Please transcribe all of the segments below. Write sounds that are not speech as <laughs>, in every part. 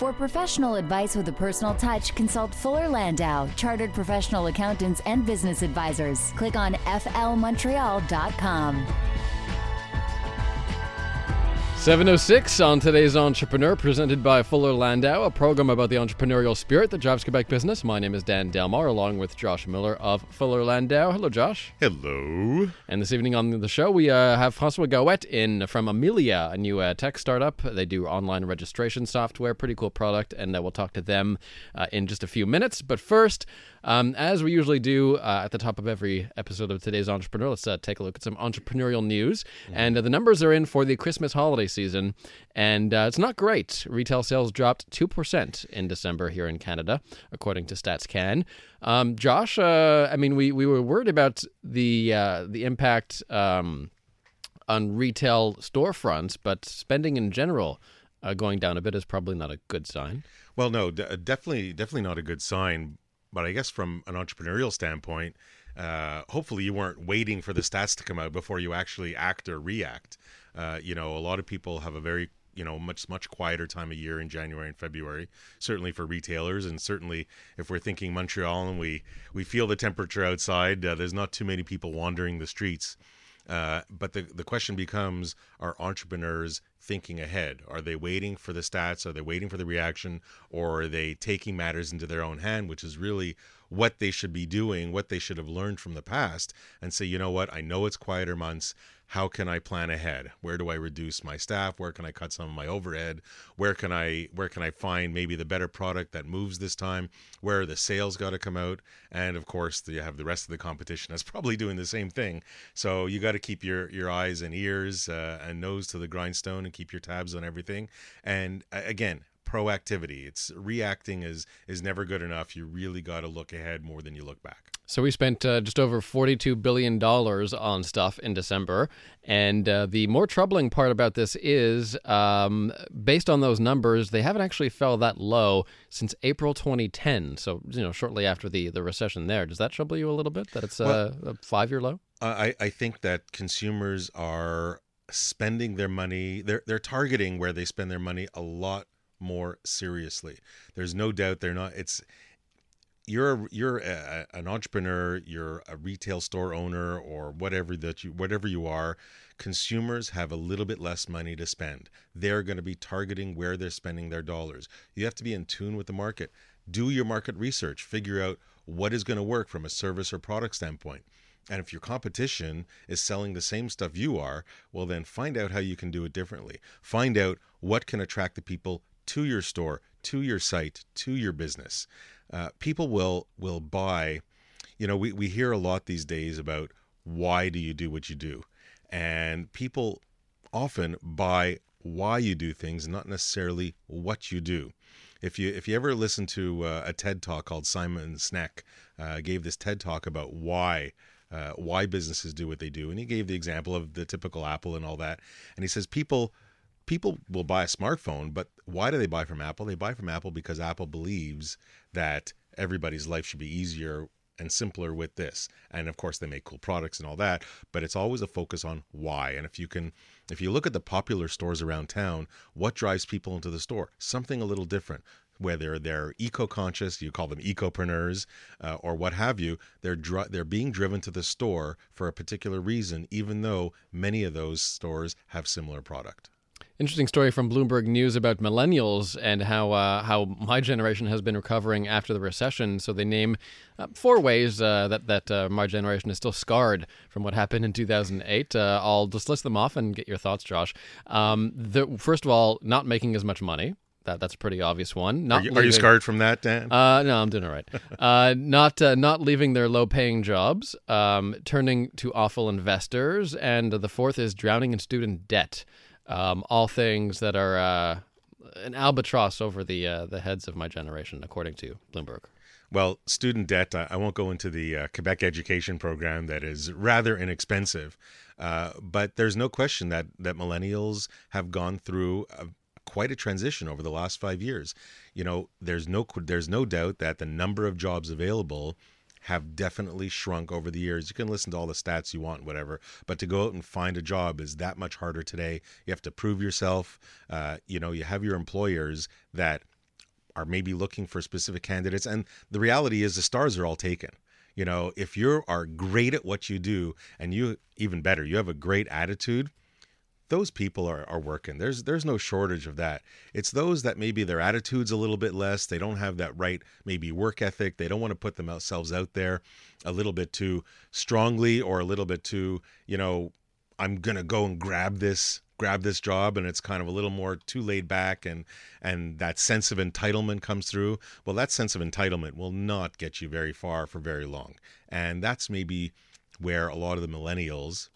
For professional advice with a personal touch, consult Fuller Landau, Chartered Professional Accountants and Business Advisors. Click on flmontreal.com. 706 on today's Entrepreneur, presented by Fuller Landau, a program about the entrepreneurial spirit that drives Quebec business. My name is Dan Delmar, along with Josh Miller of Fuller Landau. Hello, Josh. Hello. And this evening on the show, we uh, have Francois Gaouette in from Amilia, a new uh, tech startup. They do online registration software, pretty cool product, and uh, we'll talk to them uh, in just a few minutes. But first, um, as we usually do uh, at the top of every episode of today's Entrepreneur, let's uh, take a look at some entrepreneurial news. Mm-hmm. And uh, the numbers are in for the Christmas holiday season, and uh, it's not great. Retail sales dropped 2% in December here in Canada, according to StatsCan. Um, Josh, uh, I mean, we, we were worried about the, uh, the impact um, on retail storefronts, but spending in general. going down a bit is probably not a good sign. Well, no, d- definitely, definitely not a good sign but I guess from an entrepreneurial standpoint, uh, hopefully you weren't waiting for the stats to come out before you actually act or react. Uh, you know, a lot of people have a very you know much much quieter time of year in January and February. Certainly for retailers, and certainly if we're thinking Montreal and we we feel the temperature outside, uh, there's not too many people wandering the streets. Uh, but the the question becomes: Are entrepreneurs thinking ahead? Are they waiting for the stats? Are they waiting for the reaction? Or are they taking matters into their own hand, which is really what they should be doing, what they should have learned from the past, and say, you know what, I know it's quieter months how can I plan ahead? Where do I reduce my staff? Where can I cut some of my overhead? Where can I where can I find maybe the better product that moves this time? Where the sales got to come out? And of course, you have the rest of the competition that's <laughs> probably doing the same thing. So you got to keep your your eyes and ears uh, and nose to the grindstone and keep your tabs on everything. And again, proactivity. It's reacting is is never good enough. You really got to look ahead more than you look back. So we spent uh, just over $42 billion on stuff in December. And uh, the more troubling part about this is, um, based on those numbers, they haven't actually fell that low since April 2010. So, you know, shortly after the, the recession there. Does that trouble you a little bit that it's well, a five-year low? I, I think that consumers are spending their money, they're, they're targeting where they spend their money a lot more seriously. There's no doubt they're not, it's, you're you're a, an entrepreneur, you're a retail store owner, or whatever that you whatever you are. Consumers have a little bit less money to spend. They're going to be targeting where they're spending their dollars. You have to be in tune with the market. Do your market research. Figure out what is going to work from a service or product standpoint. And if your competition is selling the same stuff you are, well, then find out how you can do it differently. Find out what can attract the people to your store, to your site, to your business uh, people will will buy. You know, we, we hear a lot these days about why do you do what you do, and people often buy why you do things, not necessarily what you do. If you if you ever listen to uh, a TED talk called Simon Sinek uh, gave this TED talk about why uh, why businesses do what they do, and he gave the example of the typical Apple and all that, and he says people people will buy a smartphone, but why do they buy from Apple? They buy from Apple because Apple believes that everybody's life should be easier and simpler with this. And of course, they make cool products and all that, but it's always a focus on why. And if you can, if you look at the popular stores around town, what drives people into the store? Something a little different. Whether they're eco-conscious, you call them ecopreneurs, uh, or what have you, they're dr- they're being driven to the store for a particular reason, even though many of those stores have similar product. Interesting story from Bloomberg News about millennials and how uh, how my generation has been recovering after the recession. So they name uh, four ways uh, that that uh, my generation is still scarred from what happened in 2008. Uh, I'll just list them off and get your thoughts, Josh. Um, the, first of all, not making as much money. That, that's a pretty obvious one. Not are you, are you scarred from that, Dan? Uh, no, I'm doing all right. <laughs> uh, not uh, not leaving their low-paying jobs, um, turning to awful investors, and the fourth is drowning in student debt. Um, all things that are uh, an albatross over the uh, the heads of my generation, according to Bloomberg. Well, student debt, I won't go into the uh, Quebec education program that is rather inexpensive, uh, but there's no question that, that millennials have gone through a, quite a transition over the last five years. You know, there's no there's no doubt that the number of jobs available have definitely shrunk over the years. You can listen to all the stats you want, whatever, but to go out and find a job is that much harder today. You have to prove yourself. Uh, you know, you have your employers that are maybe looking for specific candidates. And the reality is the stars are all taken. You know, if you are great at what you do and you even better, you have a great attitude, those people are, are working. There's there's no shortage of that. It's those that maybe their attitude's a little bit less. They don't have that right maybe work ethic. They don't want to put themselves out there a little bit too strongly or a little bit too, you know, I'm gonna go and grab this grab this job and it's kind of a little more too laid back and and that sense of entitlement comes through well that sense of entitlement will not get you very far for very long and that's maybe where a lot of the millennials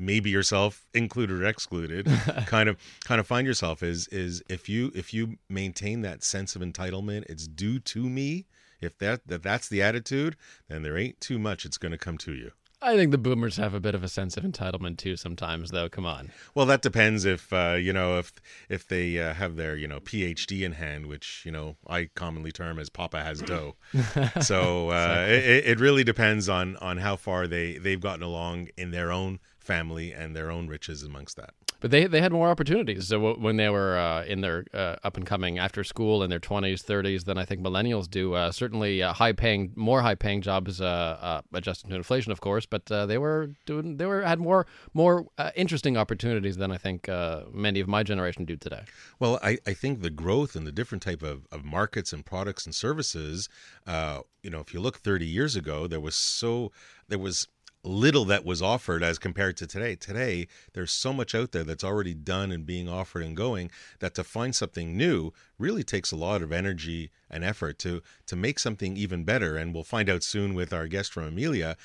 maybe yourself included or excluded <laughs> kind of kind of find yourself is is if you if you maintain that sense of entitlement it's due to me if that if that's the attitude then there ain't too much it's going to come to you I think the boomers have a bit of a sense of entitlement too sometimes, though. Come on. Well, that depends if uh, you know if if they uh, have their you know PhD in hand, which you know I commonly term as Papa has <laughs> dough. <laughs> so uh, it, it really depends on on how far they they've gotten along in their own family and their own riches amongst that. But they they had more opportunities. So when they were uh, in their uh, up and coming after school in their twenties, thirties, than I think millennials do. Uh, certainly, uh, high paying, more high paying jobs, uh, uh, adjusted to inflation, of course. But they were doing, they were had more more interesting opportunities than I think many of my generation do today. Well, I, I think the growth and the different type of, of markets and products and services. you know, if you look thirty years ago, there was so there was little that was offered as compared to today. Today, there's so much out there that's already done and being offered and going that to find something new really takes a lot of energy and effort to to make something even better. And we'll find out soon with our guest from Amilia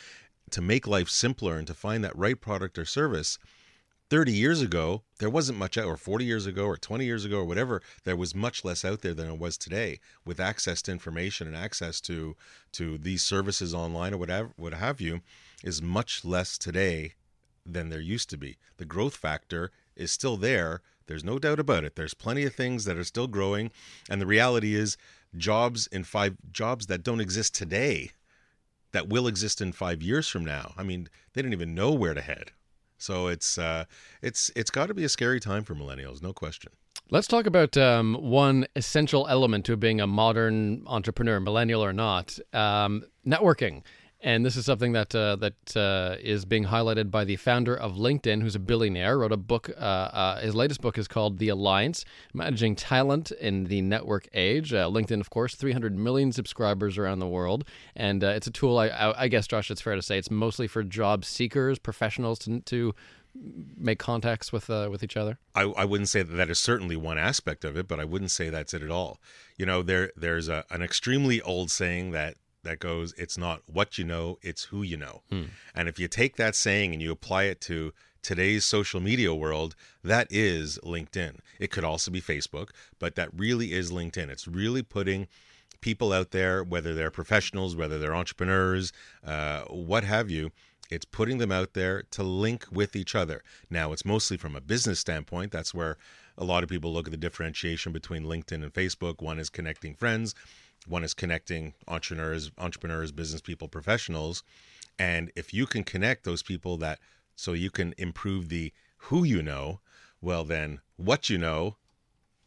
to make life simpler and to find that right product or service. 30 years ago, there wasn't much out, or 40 years ago, or 20 years ago, or whatever, there was much less out there than it was today with access to information and access to to these services online or whatever, what have you is much less today than there used to be. The growth factor is still there. There's no doubt about it. There's plenty of things that are still growing, and the reality is jobs in 5 jobs that don't exist today that will exist in 5 years from now. I mean, they don't even know where to head. So it's uh, it's it's got to be a scary time for millennials, no question. Let's talk about um, one essential element to being a modern entrepreneur, millennial or not, um, networking. And this is something that uh, that uh, is being highlighted by the founder of LinkedIn, who's a billionaire. Wrote a book. Uh, uh his latest book is called The Alliance: Managing Talent in the Network Age. Uh, LinkedIn, of course, 300 million subscribers around the world, and uh, it's a tool. I, I, I, guess, Josh, it's fair to say it's mostly for job seekers, professionals to, to make contacts with with each other. I, I wouldn't say that that is certainly one aspect of it, but I wouldn't say that's it at all. You know, there there's a, an extremely old saying that that goes, it's not what you know, it's who you know. Hmm. And if you take that saying and you apply it to today's social media world, that is LinkedIn. It could also be Facebook, but that really is LinkedIn. It's really putting people out there, whether they're professionals, whether they're entrepreneurs, uh, what have you. It's putting them out there to link with each other. Now, it's mostly from a business standpoint. That's where a lot of people look at the differentiation between LinkedIn and Facebook. One is connecting friends, one is connecting entrepreneurs, entrepreneurs, business people, professionals. And if you can connect those people that so you can improve the who you know, well, then what you know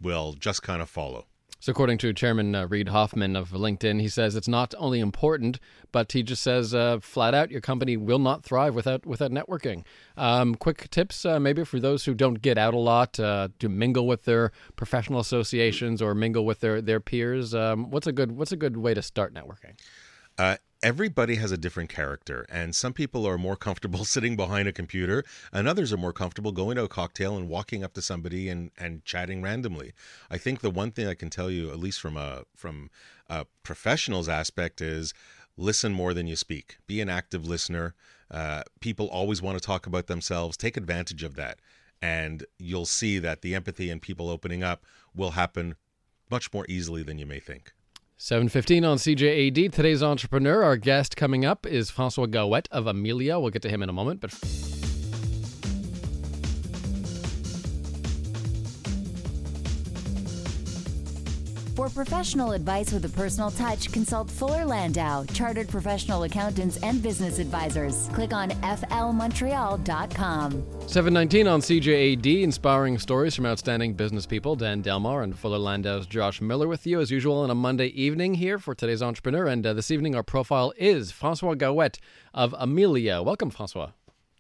will just kind of follow. So, according to Chairman uh, Hoffman of LinkedIn, he says it's not only important, but he just says uh, flat out, your company will not thrive without without networking. Um, quick tips, uh, maybe for those who don't get out a lot uh, to mingle with their professional associations or mingle with their their peers. Um, what's a good what's a good way to start networking? Uh, everybody has a different character, and some people are more comfortable <laughs> sitting behind a computer, and others are more comfortable going to a cocktail and walking up to somebody and, and chatting randomly. I think the one thing I can tell you, at least from a from a professional's aspect, is listen more than you speak. Be an active listener. Uh, people always want to talk about themselves. Take advantage of that, and you'll see that the empathy and people opening up will happen much more easily than you may think. 715 on CJAD. Today's entrepreneur, our guest coming up is Francois Gaouette of Amilia. We'll get to him in a moment, but. For professional advice with a personal touch, consult Fuller Landau, Chartered Professional Accountants and Business Advisors. Click on flmontreal.com. 719 on CJAD, inspiring stories from outstanding business people. Dan Delmar and Fuller Landau's Josh Miller with you, as usual, on a Monday evening here for today's entrepreneur. And uh, this evening, our profile is Francois Gaouette of Amilia. Welcome, Francois.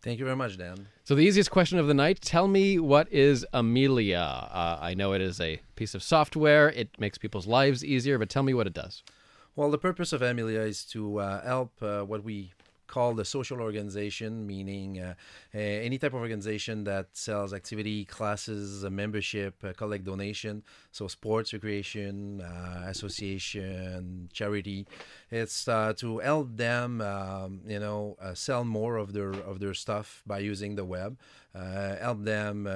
Thank you very much, Dan. So, the easiest question of the night tell me what is Amilia? Uh, I know it is a piece of software, it makes people's lives easier, but tell me what it does. Well, the purpose of Amilia is to uh, help uh, what we called a social organization, meaning uh, any type of organization that sells activity, classes, membership, uh, collect donation, so sports, recreation, uh, association, charity. It's uh, to help them, um, you know, uh, sell more of their of their stuff by using the web. Uh, help them,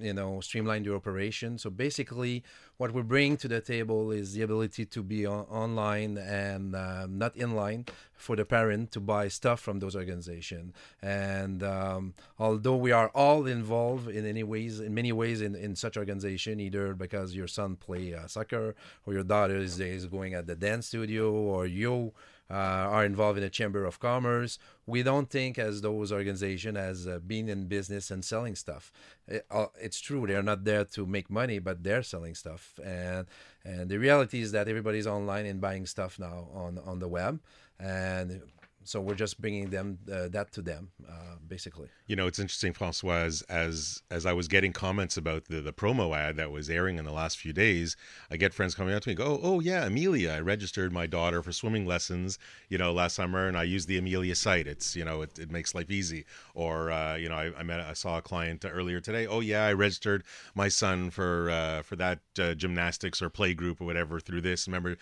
you know, streamline their operation. So basically, what we bring to the table is the ability to be on- online and not in line for the parent to buy stuff from those organizations. And um, although we are all involved in any ways, in many ways, in, in such organization, either because your son play uh, soccer or your daughter is, is going at the dance studio or you uh, are involved in a chamber of commerce. We don't think as those organizations as uh, being in business and selling stuff. It, uh, it's true they're not there to make money, but they're selling stuff. And and the reality is that everybody's online and buying stuff now on on the web and so we're just bringing them uh, that to them uh, basically. You know it's interesting francois as, as as i was getting comments about the, the promo ad that was airing in the last few days i get friends coming up to me go oh, oh yeah amilia i registered my daughter for swimming lessons you know last summer and i used the amilia site. It's you know it, it makes life easy. Or uh, you know I, I met i saw a client earlier today oh yeah i registered my son for uh, for that uh, gymnastics or play group or whatever through this. Remember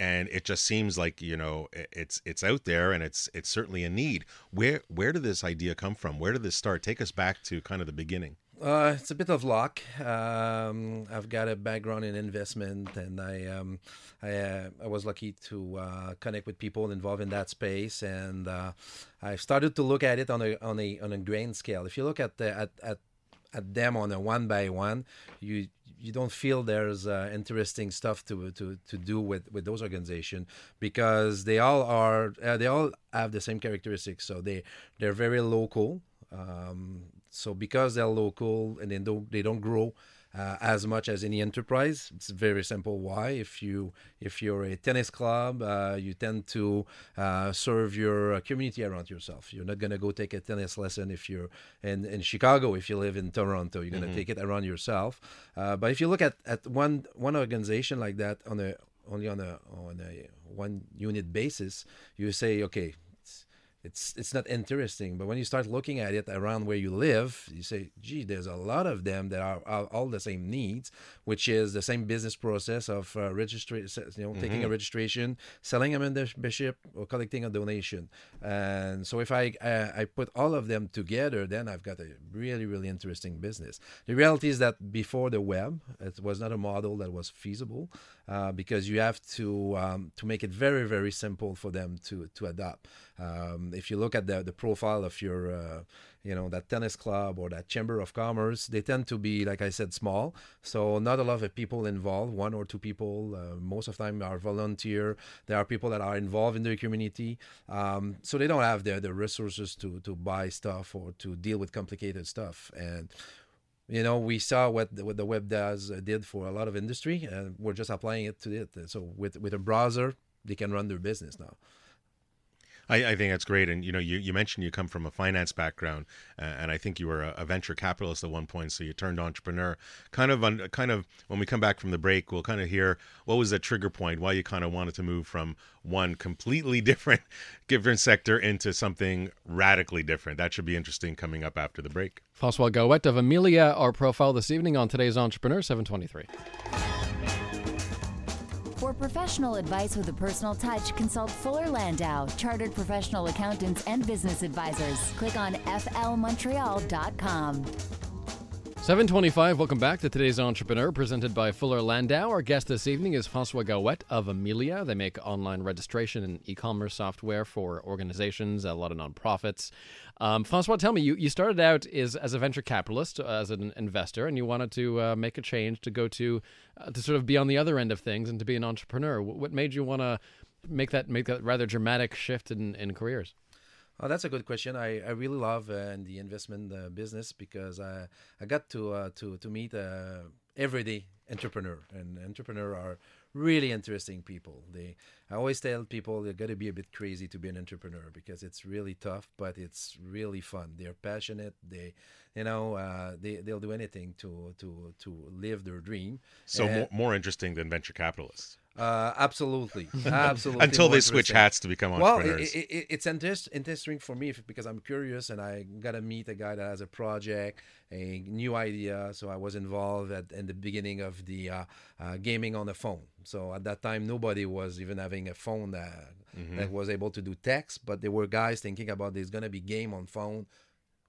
and it just seems like you know it's it's out there and it's it's certainly a need where where did this idea come from where did this start take us back to kind of the beginning uh, it's a bit of luck. Um, I've got a background in investment, and I um, I, uh, I, was lucky to uh, connect with people involved in that space, and uh, I started to look at it on a on a on a grain scale. If you look at the, at, at at them on a one by one, you you don't feel there's uh, interesting stuff to, to to do with with those organizations because they all are uh, they all have the same characteristics. So they they're very local. Um, so because they're local and they don't they don't grow uh, as much as any enterprise. It's very simple. Why? If you if you're a tennis club, uh, you tend to uh, serve your community around yourself. You're not gonna go take a tennis lesson if you're in, in Chicago. If you live in Toronto, you're gonna mm-hmm. take it around yourself. Uh, but if you look at, at one one organization like that on a only on a on a one unit basis, you say, okay, it's it's not interesting. But when you start looking at it around where you live, you say, "Gee, there's a lot of them that are, are all the same needs, which is the same business process of uh, registration, you know, mm-hmm. taking a mm-hmm. registration, selling a membership, or collecting a donation." And so, if I uh, I put all of them together, then I've got a really really interesting business. The reality is that before the web, it was not a model that was feasible uh, because you have to um, to make it very very simple for them to to adopt. Um, if you look at the, the profile of your uh, you know that tennis club or that chamber of commerce they tend to be like i said small. So not a lot of people involved. One or two people uh, most of the time are volunteer. There are people that are involved in their community. Um, so they don't have the, the resources to to buy stuff or to deal with complicated stuff. And you know we saw what the, what the web does uh, did for a lot of industry and we're just applying it to it. So with with a browser they can run their business now I, I, think that's great. And you know, you, you mentioned you come from a finance background, uh, and I think you were a, a, venture capitalist at one point, so you turned entrepreneur. Kind of, un, kind of. When we come back from the break, we'll kind of hear what was the trigger point, why you kind of wanted to move from one completely <laughs> different, different sector into something radically different. That should be interesting coming up after the break. Francois Gaouette of Amilia, our profile this evening on today's Entrepreneur 723. For professional advice with a personal touch, consult Fuller Landau, Chartered Professional Accountants and Business Advisors. Click on flmontreal.com. 725, welcome back to today's Entrepreneur, presented by Fuller Landau. Our guest this evening is Francois Gaouette of Amilia. They make online registration and e-commerce software for organizations, a lot of nonprofits. Um, Francois, tell me, you, you started out is, as a venture capitalist, uh, as an investor, and you wanted to uh, make a change to go to uh, to sort of be on the other end of things and to be an entrepreneur. What made you want to make that make that rather dramatic shift in, in careers? Oh, that's a good question. I, I really love uh, the investment uh, business because I I got to uh, to to meet uh, everyday entrepreneur and entrepreneur are really interesting people. They I always tell people they got to be a bit crazy to be an entrepreneur because it's really tough, but it's really fun. They're passionate. They you know uh, they they'll do anything to to to live their dream. So And- more, more interesting than venture capitalists. Uh, absolutely, <laughs> absolutely. Until they switch hats to become Well, entrepreneurs. it, it, it's interest, interesting for me if, because I'm curious and I got to meet a guy that has a project, a new idea. So I was involved at in the beginning of the uh, uh, gaming on the phone. So at that time, nobody was even having a phone that, Mm-hmm. that was able to do text, but there were guys thinking about there's gonna be game on phone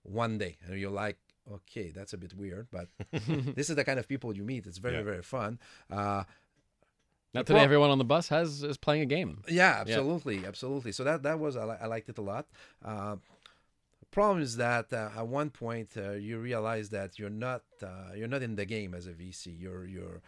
one day, and you're like. Okay, that's a bit weird, but <laughs> this is the kind of people you meet. It's very, Yeah. very fun. Not today, Well- everyone on the bus has is playing a game. yeah, absolutely, absolutely. So that that was I, li- I liked it a lot. Uh, problem is that uh, at one point uh, you realize that you're not uh, you're not in the game as a VC. You're you're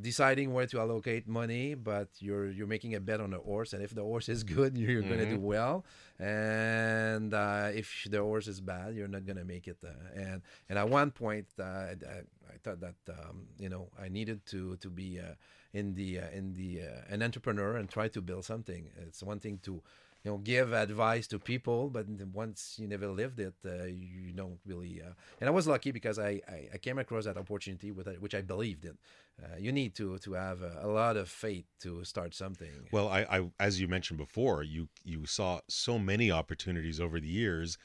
deciding where to allocate money, but you're you're making a bet on a horse, and if the horse is <laughs> good, you're going to do well, and uh, if the horse is bad, you're not going to make it. Uh, and and at one point, uh, I, I I thought that um, you know I needed to to be uh, in the uh, in the uh, an entrepreneur and try to build something. It's one thing to you know give advice to people, but once you never lived it, uh, you don't really. Uh, and I was lucky because I, I, I came across that opportunity with which I believed in. Uh, you need to to have a, a lot of faith to start something. Well, I, I as you mentioned before, you you saw so many opportunities over the years.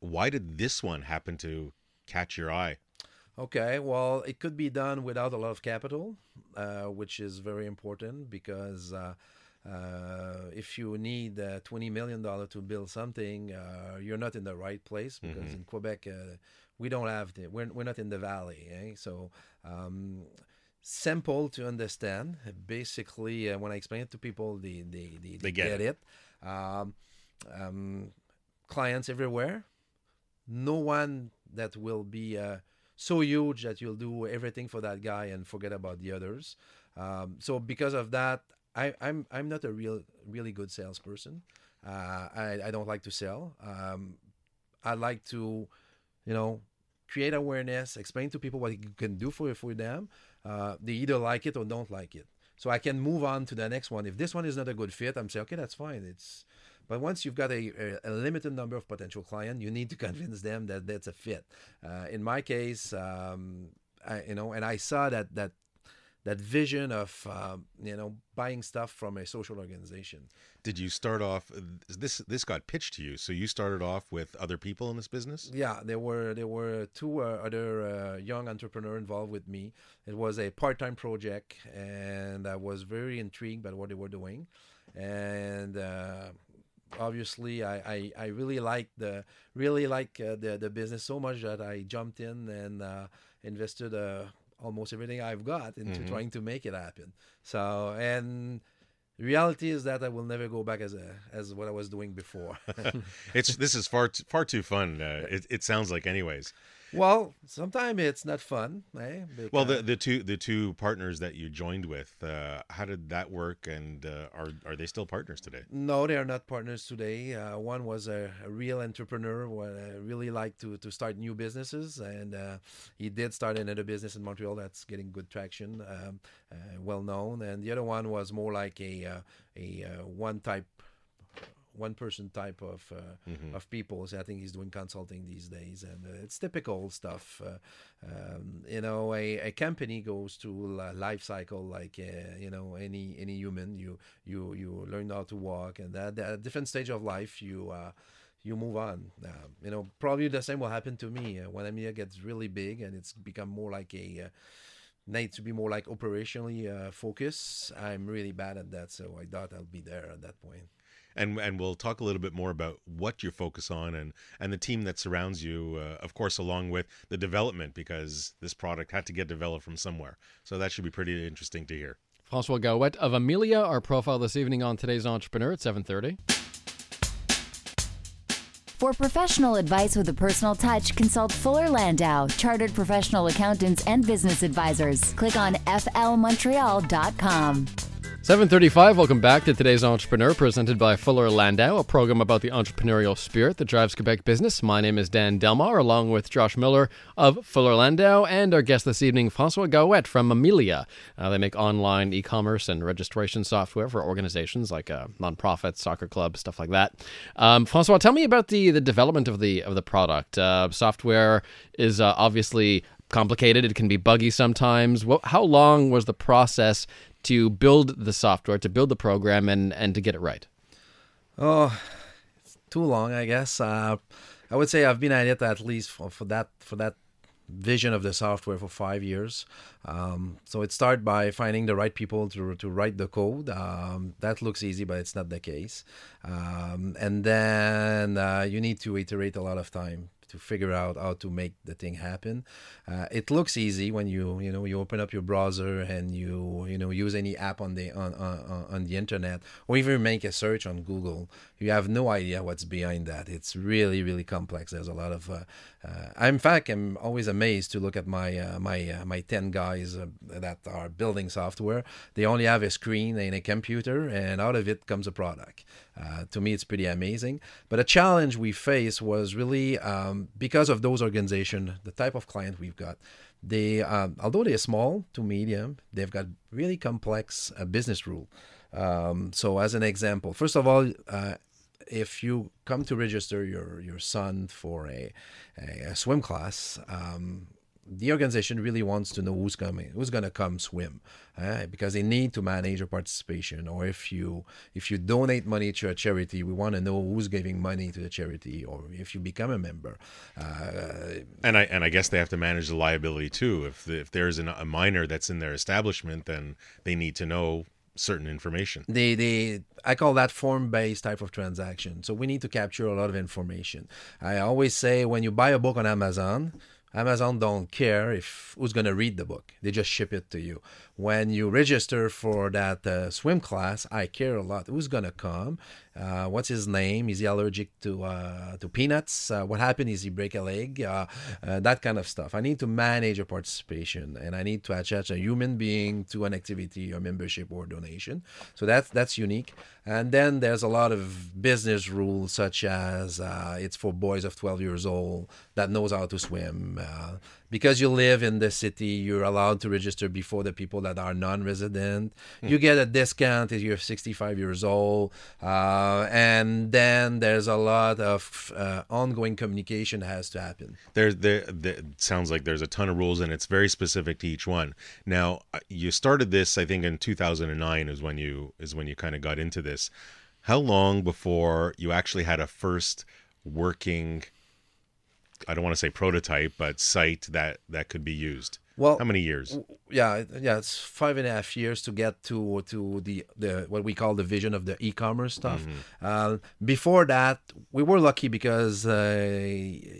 Why did this one happen to catch your eye? Okay, well, it could be done without a lot of capital, uh, which is very important because uh, if you need uh, $20 million to build something, uh, you're not in the right place because in Quebec, uh, we don't have the, we're, we're not in the valley. Eh? So, um, simple to understand. Basically, uh, when I explain it to people, they, they, they, They get it. Um, um, clients everywhere, no one that will be uh, so huge that you'll do everything for that guy and forget about the others. Um, so because of that, I, I'm I'm not a real really good salesperson. Uh, I I don't like to sell. Um, I like to, you know, create awareness, explain to people what you can do for for them. Uh, they either like it or don't like it. So I can move on to the next one. If this one is not a good fit, I'm saying, okay, that's fine. It's but once you've got a, a, a limited number of potential clients, you need to <laughs> convince them that that's a fit. Uh, in my case, um, I, you know, and I saw that that that vision of um, you know buying stuff from a social organization. Did you start off this this got pitched to you, so you started off with other people in this business? Yeah, there were there were two uh, other uh, young entrepreneurs involved with me. It was a part-time project, and I was very intrigued by what they were doing, and. Uh, obviously I, I, I really like the really like uh, the the business so much that I jumped in and uh, invested uh, almost everything I've got into trying to make it happen. So and reality is that I will never go back as a as what I was doing before. <laughs> It's this is far t- far too fun. Uh, <laughs> it it sounds like, anyways. Well, sometimes it's not fun, eh? Well, the the two the two partners that you joined with, uh, how did that work? And uh, are are they still partners today? No, they are not partners today. Uh, one was a, a real entrepreneur who uh, really liked to, to start new businesses, and uh, he did start another business in Montreal that's getting good traction, um, uh, well known. And the other one was more like a uh, a uh, one type. One person type of uh, of people. So I think he's doing consulting these days, and uh, it's typical stuff. Uh, um, you know, a, a company goes through a life cycle like uh, you know any any human. You you you learn how to walk, and at a different stage of life, you uh, you move on. Um, you know, probably the same will happen to me uh, when Amilia gets really big and it's become more like a uh, need to be more like operationally uh, focused. I'm really bad at that, so I thought I'll be there at that point. And and we'll talk a little bit more about what you focus on and and the team that surrounds you, uh, of course, along with the development because this product had to get developed from somewhere. So that should be pretty interesting to hear. Francois Gaouette of Amilia, our profile this evening on today's Entrepreneur at 7:30. For professional advice with a personal touch, consult Fuller Landau, Chartered Professional Accountants and Business Advisors. Click on flmontreal.com. 735, welcome back to today's Entrepreneur, presented by Fuller Landau, a program about the entrepreneurial spirit that drives Quebec business. My name is Dan Delmar, along with Josh Miller of Fuller Landau, and our guest this evening, Francois Gaouette from Amilia. Uh, they make online e commerce and registration software for organizations like uh, nonprofits, soccer clubs, stuff like that. Um, Francois, tell me about the, the development of the of the product. Uh, software is uh, obviously complicated. It can be buggy sometimes. How long was the process to build the software, to build the program, and and to get it right? Oh, it's too long, I guess. Uh, I would say I've been at it at least for, for that for that vision of the software for five years. Um, so it started by finding the right people to, to write the code. Um, that looks easy, but it's not the case. Um, and then uh, you need to iterate a lot of time to figure out how to make the thing happen. Uh, it looks easy when you you know you open up your browser and you you know use any app on the on on, on the internet or even make a search on Google. You have no idea what's behind that. It's really really complex. There's a lot of. Uh, uh, in fact, I'm always amazed to look at my uh, my uh, my ten guys uh, that are building software. They only have a screen and a computer, and out of it comes a product. To me, it's pretty amazing. But a challenge we face was really um, because of those organizations, the type of client we've got. They, um, although they're small to medium, they've got really complex uh, business rule. Um, so, as an example, first of all, uh, if you come to register your your son for a, a, a swim class, um, the organization really wants to know who's coming, who's going to come swim, uh, because they need to manage your participation. Or if you if you donate money to a charity, we want to know who's giving money to the charity, or if you become a member. Uh, and I and I guess they have to manage the liability too. If if there's an, a minor that's in their establishment, then they need to know certain information. They they I call that form based type of transaction. So we need to capture a lot of information. I always say when you buy a book on Amazon Amazon don't care if who's going to read the book. They just ship it to you. When you register for that uh, swim class, I care a lot. Who's to come? Uh, what's his name? Is he allergic to uh, to peanuts? Uh, what happened? Is he break a leg? Uh, uh, that kind of stuff. I need to manage a participation, and I need to attach a human being to an activity or membership or donation. So that's that's unique. And then there's a lot of business rules, such as it's for boys of 12 years old that knows how to swim because you live in the city, you're allowed to register before the people that are non-resident. Mm. You get a discount if you're 65 years old, uh, and then there's a lot of uh, ongoing communication has to happen. There, there, there, sounds like there's a ton of rules, and it's very specific to each one. Now, uh, you started this, I think, in 2009 is when you is when you kind of got into this. How long before you actually had a first working I don't want to say prototype, but site that that could be used. Well, how many years? Yeah, yeah, it's five and a half years to get to to the the what we call the vision of the e-commerce stuff. Mm-hmm. Uh, before that, we were lucky because uh,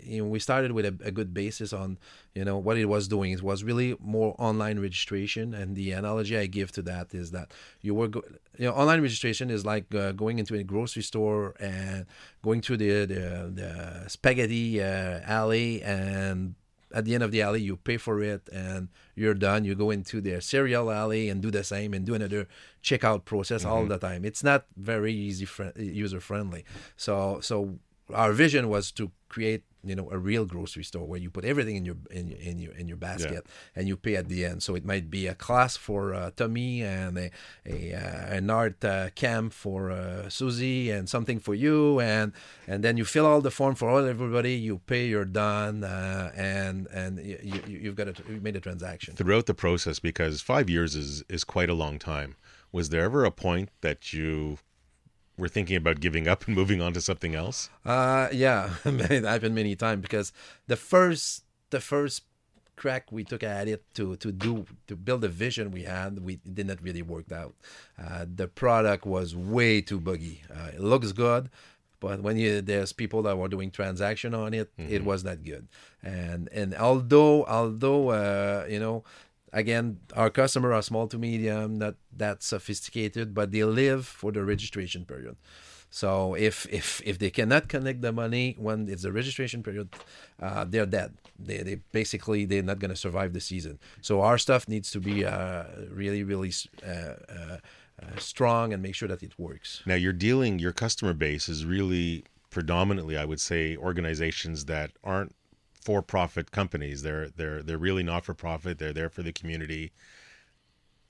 you know we started with a, a, good basis on you know what it was doing. It was really more online registration, and the analogy I give to that is that you were go- you know online registration is like uh, going into a grocery store and going to the the, the spaghetti uh, alley and at the end of the alley you pay for it and you're done. You go into their cereal alley and do the same and do another checkout process mm-hmm. all the time. It's not very easy fr- user friendly so so our vision was to create you know a real grocery store where you put everything in your in, in your in your basket yeah. and you pay at the end. So it might be a class for uh, Tommy and a, a uh, an art uh, camp for uh, Susie and something for you. And and then you fill all the form for all everybody. You pay you're done uh, and and you, you have got it you made a transaction. Throughout the process because 5 years is is quite a long time was there ever a point that you were thinking about giving up and moving on to something else? Uh, yeah, <laughs> it happened many times because the first the first crack we took at it to to do to build the vision we had, we it did not really work out. Uh, the product was way too buggy. Uh, it looks good, but when you there's people that were doing transaction on it, it was not good. And and although although uh, you know again, our customer are small to medium, not that sophisticated, but they live for the registration period. So if if if they cannot connect the money when it's the registration period, uh, they're dead. They, they basically they're not to survive the season. So our stuff needs to be uh, really really uh, uh, uh, strong and make sure that it works. Now you're dealing your customer base is really predominantly, I would say, organizations that aren't for-profit companies. They're they're they're really not for profit. They're there for the community.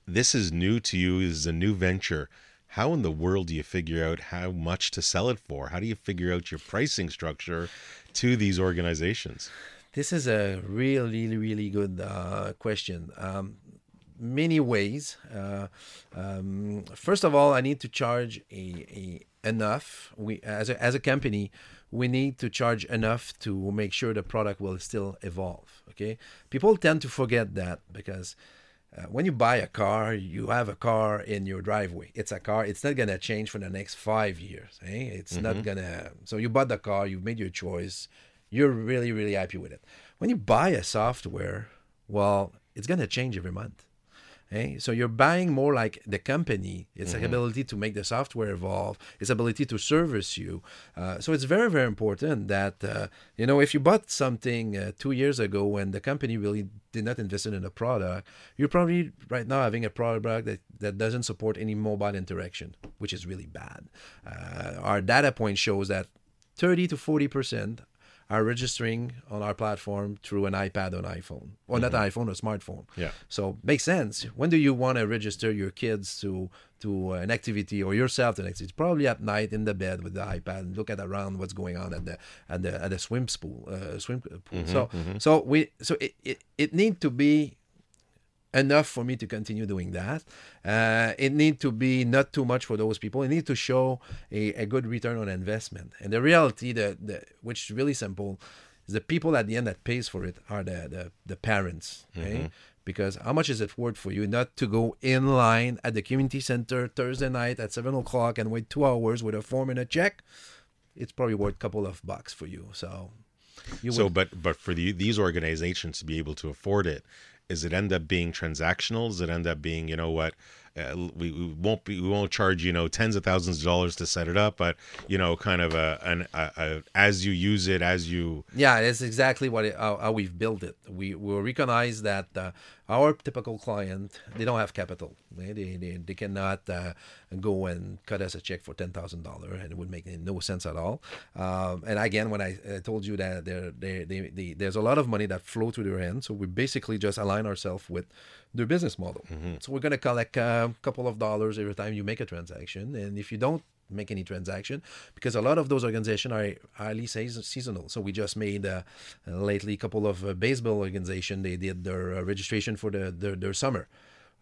This is new to you. This is a new venture. How in the world do you figure out how much to sell it for? How do you figure out your pricing structure to these organizations? This is a really, really good uh, question. Um, many ways. Uh, um, first of all, I need to charge a, a enough. We as a, as a company, we need to charge enough to make sure the product will still evolve. Okay, people tend to forget that because. Uh, when you buy a car, you have a car in your driveway. It's a car. It's not gonna change for the next five years. Eh? It's mm-hmm. not gonna. So you bought the car. You've made your choice. You're really, really happy with it. When you buy a software, well, it's gonna change every month. Okay? So you're buying more like the company, its mm-hmm. ability to make the software evolve, its ability to service you. Uh, so it's very, very important that, uh, you know, if you bought something uh, two years ago when the company really did not invest in a product, you're probably right now having a product that, that doesn't support any mobile interaction, which is really bad. Uh, our data point shows that 30 to 40% are registering on our platform through an iPad or an iPhone, or mm-hmm. not an iPhone, a smartphone. Yeah. So makes sense. When do you want to register your kids to to an activity or yourself to an activity? Probably at night in the bed with the iPad and look at around what's going on at the at the at the swim pool. Uh, swim pool. Mm-hmm, so mm-hmm. so we so it it, it need to be enough for me to continue doing that. Uh, it need to be not too much for those people. It need to show a, a good return on investment. And the reality that, which is really simple is the people at the end that pays for it are the the, the parents. Okay? Mm-hmm. Because how much is it worth for you not to go in line at the community center Thursday night at seven o'clock and wait two hours with a form and a check? It's probably worth a couple of bucks for you. So you so, would... but but for the, these organizations to be able to afford it, is it end up being transactional? Does it end up being, you know what, uh, we, we, won't be we won't charge you know tens of thousands of dollars to set it up, but you know kind of a an a, a, as you use it as you yeah that's exactly what it, how, how, we've built it. We will recognize that uh, our typical client they don't have capital. They they, they, they cannot uh, go and cut us a check for ten thousand dollar, and it would make no sense at all. Um, and again, when I, I told you that there they, they, they, there's a lot of money that flow through their hands, so we basically just align ourselves with their business model. Mm-hmm. So we're going to collect a couple of dollars every time you make a transaction, and if you don't make any transaction, because a lot of those organizations are highly seasonal. So we just made uh, lately a couple of uh, baseball organization. They did their uh, registration for the their, their summer.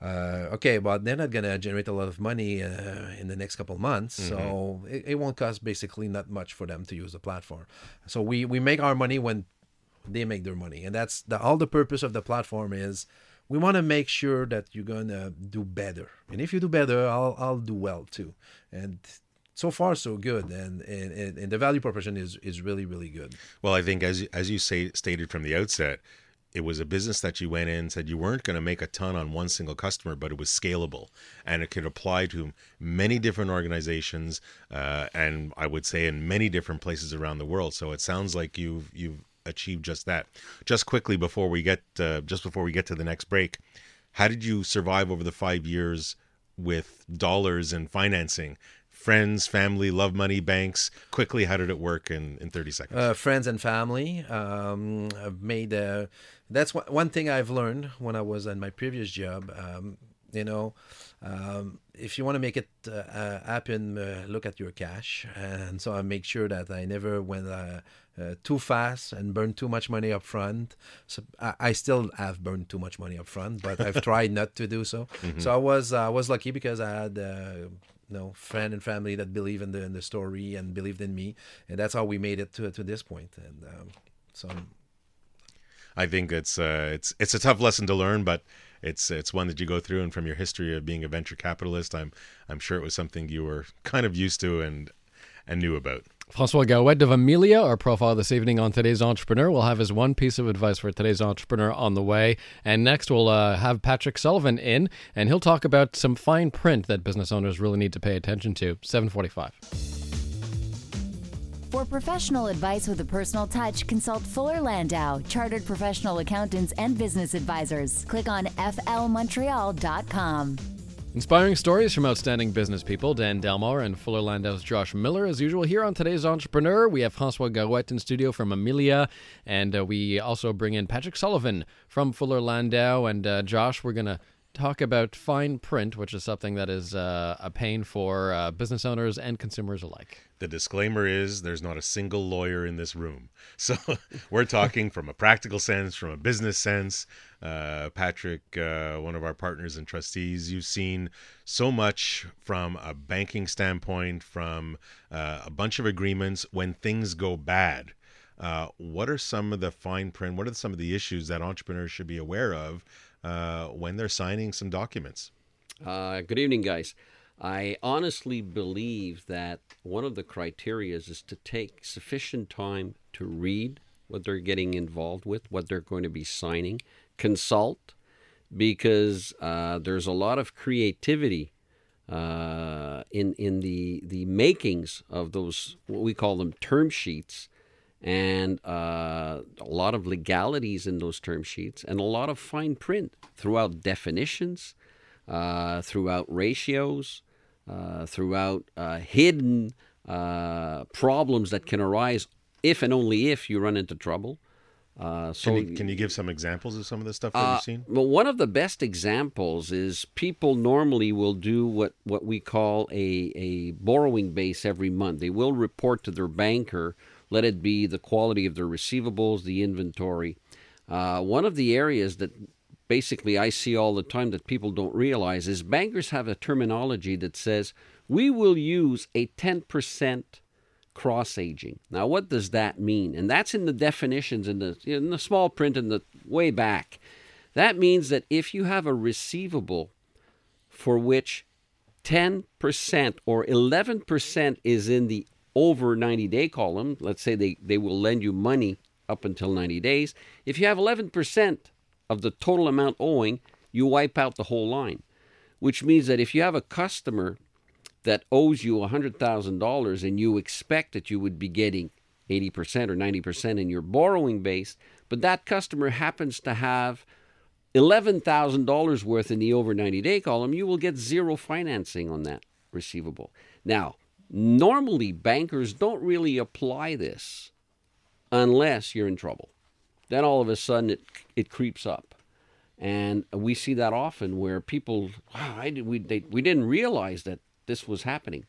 Uh, okay, but they're not gonna generate a lot of money uh, in the next couple of months, mm-hmm. so it, it, won't cost basically not much for them to use the platform. So we we make our money when they make their money, and that's the all the purpose of the platform is we want to make sure that you're gonna do better, and if you do better, I'll I'll do well too, and so far so good. And, and and the value proposition is is really really good. Well i think as as you say stated from the outset it was a business that you went in said you weren't going to make a ton on one single customer but it was scalable. And it could apply to many different organizations uh, and i would say in many different places around the world. So it sounds like you've you've achieve just that. Just quickly before we get uh, just before we get to the next break, how did you survive over the five years with dollars and financing? Friends, family, love money, banks. Quickly, how did it work in, in 30 seconds? Uh, friends and family. Um, I've made, uh, that's one, one thing I've learned when I was in my previous job. Um, you know, um, if you want to make it uh, uh, happen, uh, look at your cash. And so I make sure that I never went uh, uh, too fast and burn too much money up front. So I, I, still have burned too much money up front, but I've tried not to do so. <laughs> Mm-hmm. So I was I was lucky because I had. Uh, you know, friend and family that believe in the in the story and believed in me, and that's how we made it to to this point. And um, so I think it's uh, it's it's a tough lesson to learn, but it's it's one that you go through, and from your history of being a venture capitalist, I'm I'm sure it was something you were kind of used to and and knew about. Francois Gaouette of Amilia, our profile this evening on today's entrepreneur. We'll have his one piece of advice for today's entrepreneur on the way. And next, we'll uh, have Patrick Sullivan in, and he'll talk about some fine print that business owners really need to pay attention to. 745. For professional advice with a personal touch, consult Fuller Landau, chartered professional accountants and business advisors. Click on flmontreal.com. Inspiring stories from outstanding business people, Dan Delmar and Fuller Landau's Josh Miller. As usual, here on today's Entrepreneur, we have Francois Gaouette in studio from Amilia, and uh, we also bring in Patrick Sullivan from Fuller Landau. And uh, Josh, we're going to talk about fine print, which is something that is uh, a pain for uh, business owners and consumers alike. The disclaimer is there's not a single lawyer in this room. <laughs> So we're talking from a practical sense, from a business sense. Uh, Patrick, uh, one of our partners and trustees, you've seen so much from a banking standpoint, from uh, a bunch of agreements when things go bad. Uh, what are some of the fine print? What are some of the issues that entrepreneurs should be aware of uh, when they're signing some documents? Uh, good evening, guys. I honestly believe that one of the criteria is to take sufficient time to read what they're getting involved with, what they're going to be signing, consult, because uh, there's a lot of creativity uh, in in the the makings of those what we call them term sheets, and uh, a lot of legalities in those term sheets, and a lot of fine print throughout definitions, uh, throughout ratios, uh, throughout uh, hidden uh, problems that can arise if and only if you run into trouble. Uh, so, can you, can you give some examples of some of the stuff that you've seen? Well, one of the best examples is people normally will do what, what we call a, a borrowing base every month. They will report to their banker, let it be the quality of their receivables, the inventory. Uh, one of the areas that basically I see all the time that people don't realize is bankers have a terminology that says we will use a 10% cross aging. Now, what does that mean? And that's in the definitions in the in the small print in the way back. That means that if you have a receivable for which 10% or 11% is in the over 90 day column, let's say they, they will lend you money up until 90 days. If you have 11% of the total amount owing, you wipe out the whole line, which means that if you have a customer that owes you $100,000 and you expect that you would be getting 80% or 90% in your borrowing base, but that customer happens to have $11,000 worth in the over 90 day column, you will get zero financing on that receivable. Now, normally bankers don't really apply this unless you're in trouble. Then all of a sudden it, it creeps up. And we see that often where people, wow, I did, we, they, we didn't realize that this was happening.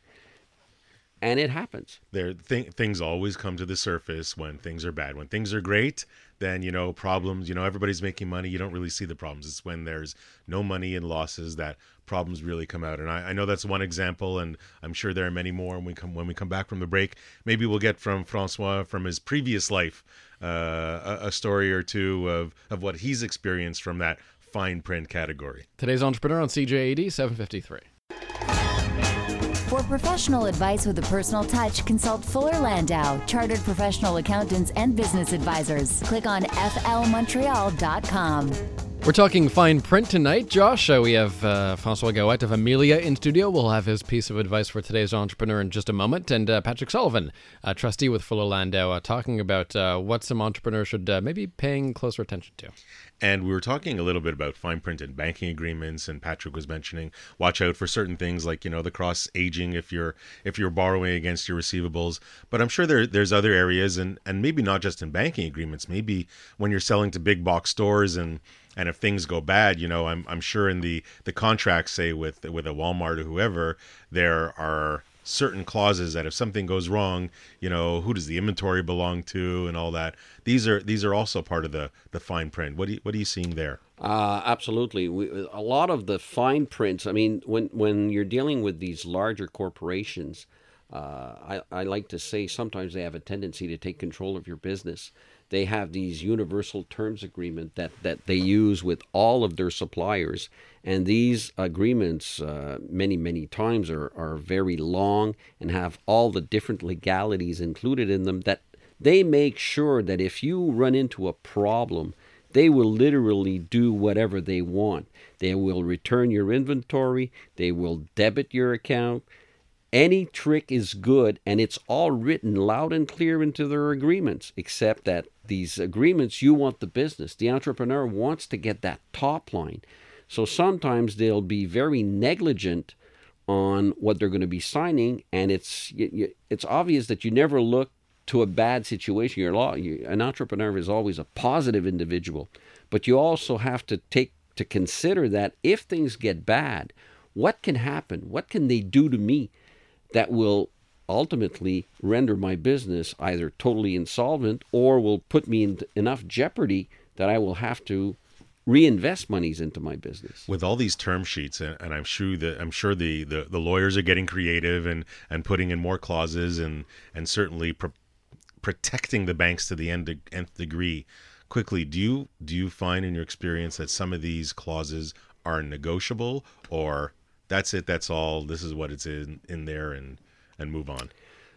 And it happens. There, th- things always come to the surface when things are bad. When things are great, then you know problems. You know everybody's making money. You don't really see the problems. It's when there's no money and losses that problems really come out. And I, I know that's one example, and I'm sure there are many more. When we come when we come back from the break, maybe we'll get from Francois from his previous life uh, a, a story or two of of what he's experienced from that fine print category. Today's entrepreneur on CJAD 753. For professional advice with a personal touch, consult Fuller Landau, chartered professional accountants and business advisors. Click on flmontreal.com. We're talking fine print tonight, Josh. Uh, we have uh, Francois Gaouette of Amilia in studio. We'll have his piece of advice for today's entrepreneur in just a moment. And uh, Patrick Sullivan, a trustee with Fuller Landau, uh, talking about uh, what some entrepreneurs should uh, maybe paying closer attention to. And we were talking a little bit about fine print and banking agreements, and Patrick was mentioning watch out for certain things like you know the cross aging if you're if you're borrowing against your receivables. But I'm sure there there's other areas, and and maybe not just in banking agreements. Maybe when you're selling to big box stores and and if things go bad, you know, I'm I'm sure in the the contracts, say with with a Walmart or whoever, there are certain clauses that if something goes wrong, you know, who does the inventory belong to and all that. These are these are also part of the the fine print. What do you, what are you seeing there? Uh, absolutely. We, a lot of the fine prints. I mean, when when you're dealing with these larger corporations, uh, I, I like to say sometimes they have a tendency to take control of your business. They have these universal terms agreement that, that they use with all of their suppliers. And these agreements, uh, many, many times, are, are very long and have all the different legalities included in them that they make sure that if you run into a problem, they will literally do whatever they want. They will return your inventory, they will debit your account. Any trick is good, and it's all written loud and clear into their agreements, except that these agreements, you want the business. The entrepreneur wants to get that top line. So sometimes they'll be very negligent on what they're going to be signing, and it's it's obvious that you never look to a bad situation. You're an entrepreneur is always a positive individual, but you also have to take to consider that if things get bad, what can happen? What can they do to me that will ultimately render my business either totally insolvent or will put me in enough jeopardy that I will have to reinvest monies into my business. With all these term sheets, and, and I'm sure that I'm sure the, the, the lawyers are getting creative and, and putting in more clauses and and certainly protecting the banks to the nth, nth degree. Quickly, do you do you find in your experience that some of these clauses are negotiable, or that's it, that's all, this is what it's in in there, and and move on?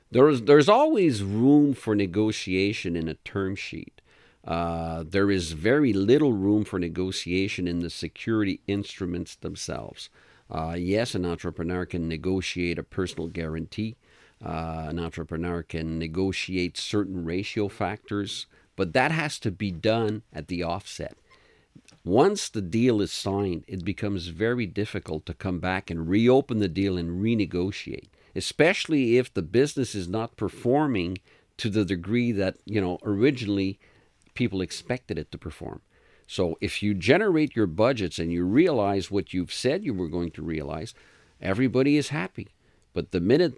There's there's always room for negotiation in a term sheet. Uh, there is very little room for negotiation in the security instruments themselves. Uh, yes, an entrepreneur can negotiate a personal guarantee. Uh, an entrepreneur can negotiate certain ratio factors, but that has to be done at the offset. Once the deal is signed, it becomes very difficult to come back and reopen the deal and renegotiate, especially if the business is not performing to the degree that, you know, originally people expected it to perform. So if you generate your budgets and you realize what you've said you were going to realize, everybody is happy. But the minute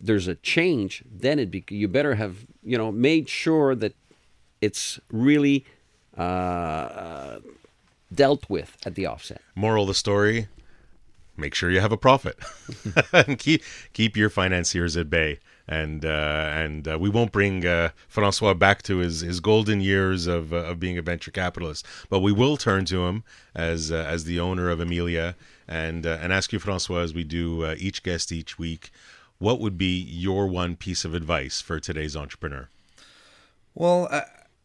there's a change, then it be, you better have you know made sure that it's really uh, dealt with at the offset. Moral of the story: make sure you have a profit <laughs> and keep keep your financiers at bay. And uh, and uh, we won't bring uh, Francois back to his, his golden years of, uh, of being a venture capitalist, but we will turn to him as as the owner of Amilia and and ask you, Francois, as we do each guest each week what would be your one piece of advice for today's entrepreneur? Well,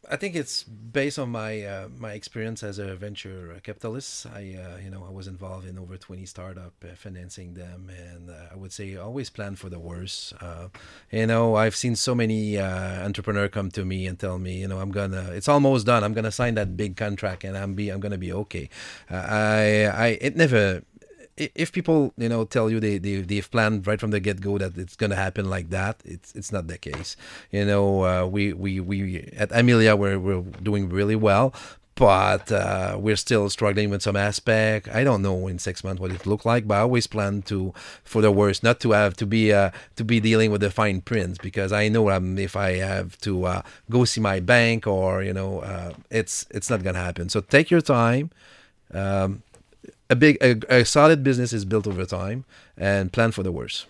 I, think it's based on my uh, my experience as a venture capitalist. I uh, you know I was involved in over 20 startup uh, financing them, and uh, I would say always plan for the worst. Uh, you know I've seen so many uh, entrepreneur come to me and tell me you know I'm gonna it's almost done. I'm gonna sign that big contract and I'm be I'm gonna be okay. I I it never if people you know tell you they, they they've planned right from the get go that it's gonna happen like that, it's it's not the case. You know, uh, we we we at Amilia we're we're doing really well, but uh, we're still struggling with some aspect. I don't know in six months what it looked like, but I always plan to for the worst, not to have to be uh, to be dealing with the fine prints because I know um, if I have to uh, go see my bank or you know, uh, it's it's not gonna happen. So take your time. Um, a big a, a solid business is built over time and plan for the worst.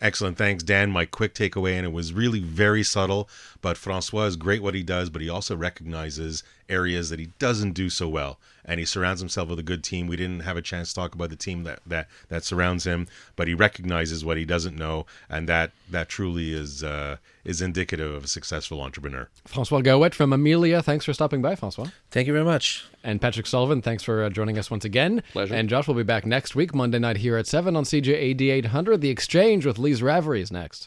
Excellent. Thanks, Dan. My quick takeaway, and it was really very subtle, but Francois is great what he does, but he also recognizes areas that he doesn't do so well. And he surrounds himself with a good team. We didn't have a chance to talk about the team that, that, that surrounds him, but he recognizes what he doesn't know, and that that truly is uh, is indicative of a successful entrepreneur. Francois Gaouette from Amilia, thanks for stopping by, Francois. Thank you very much. And Patrick Sullivan, thanks for uh, joining us once again. Pleasure. And Josh will be back next week, Monday night here at 7 on CJAD 800. The Exchange with Lise Ravary is next.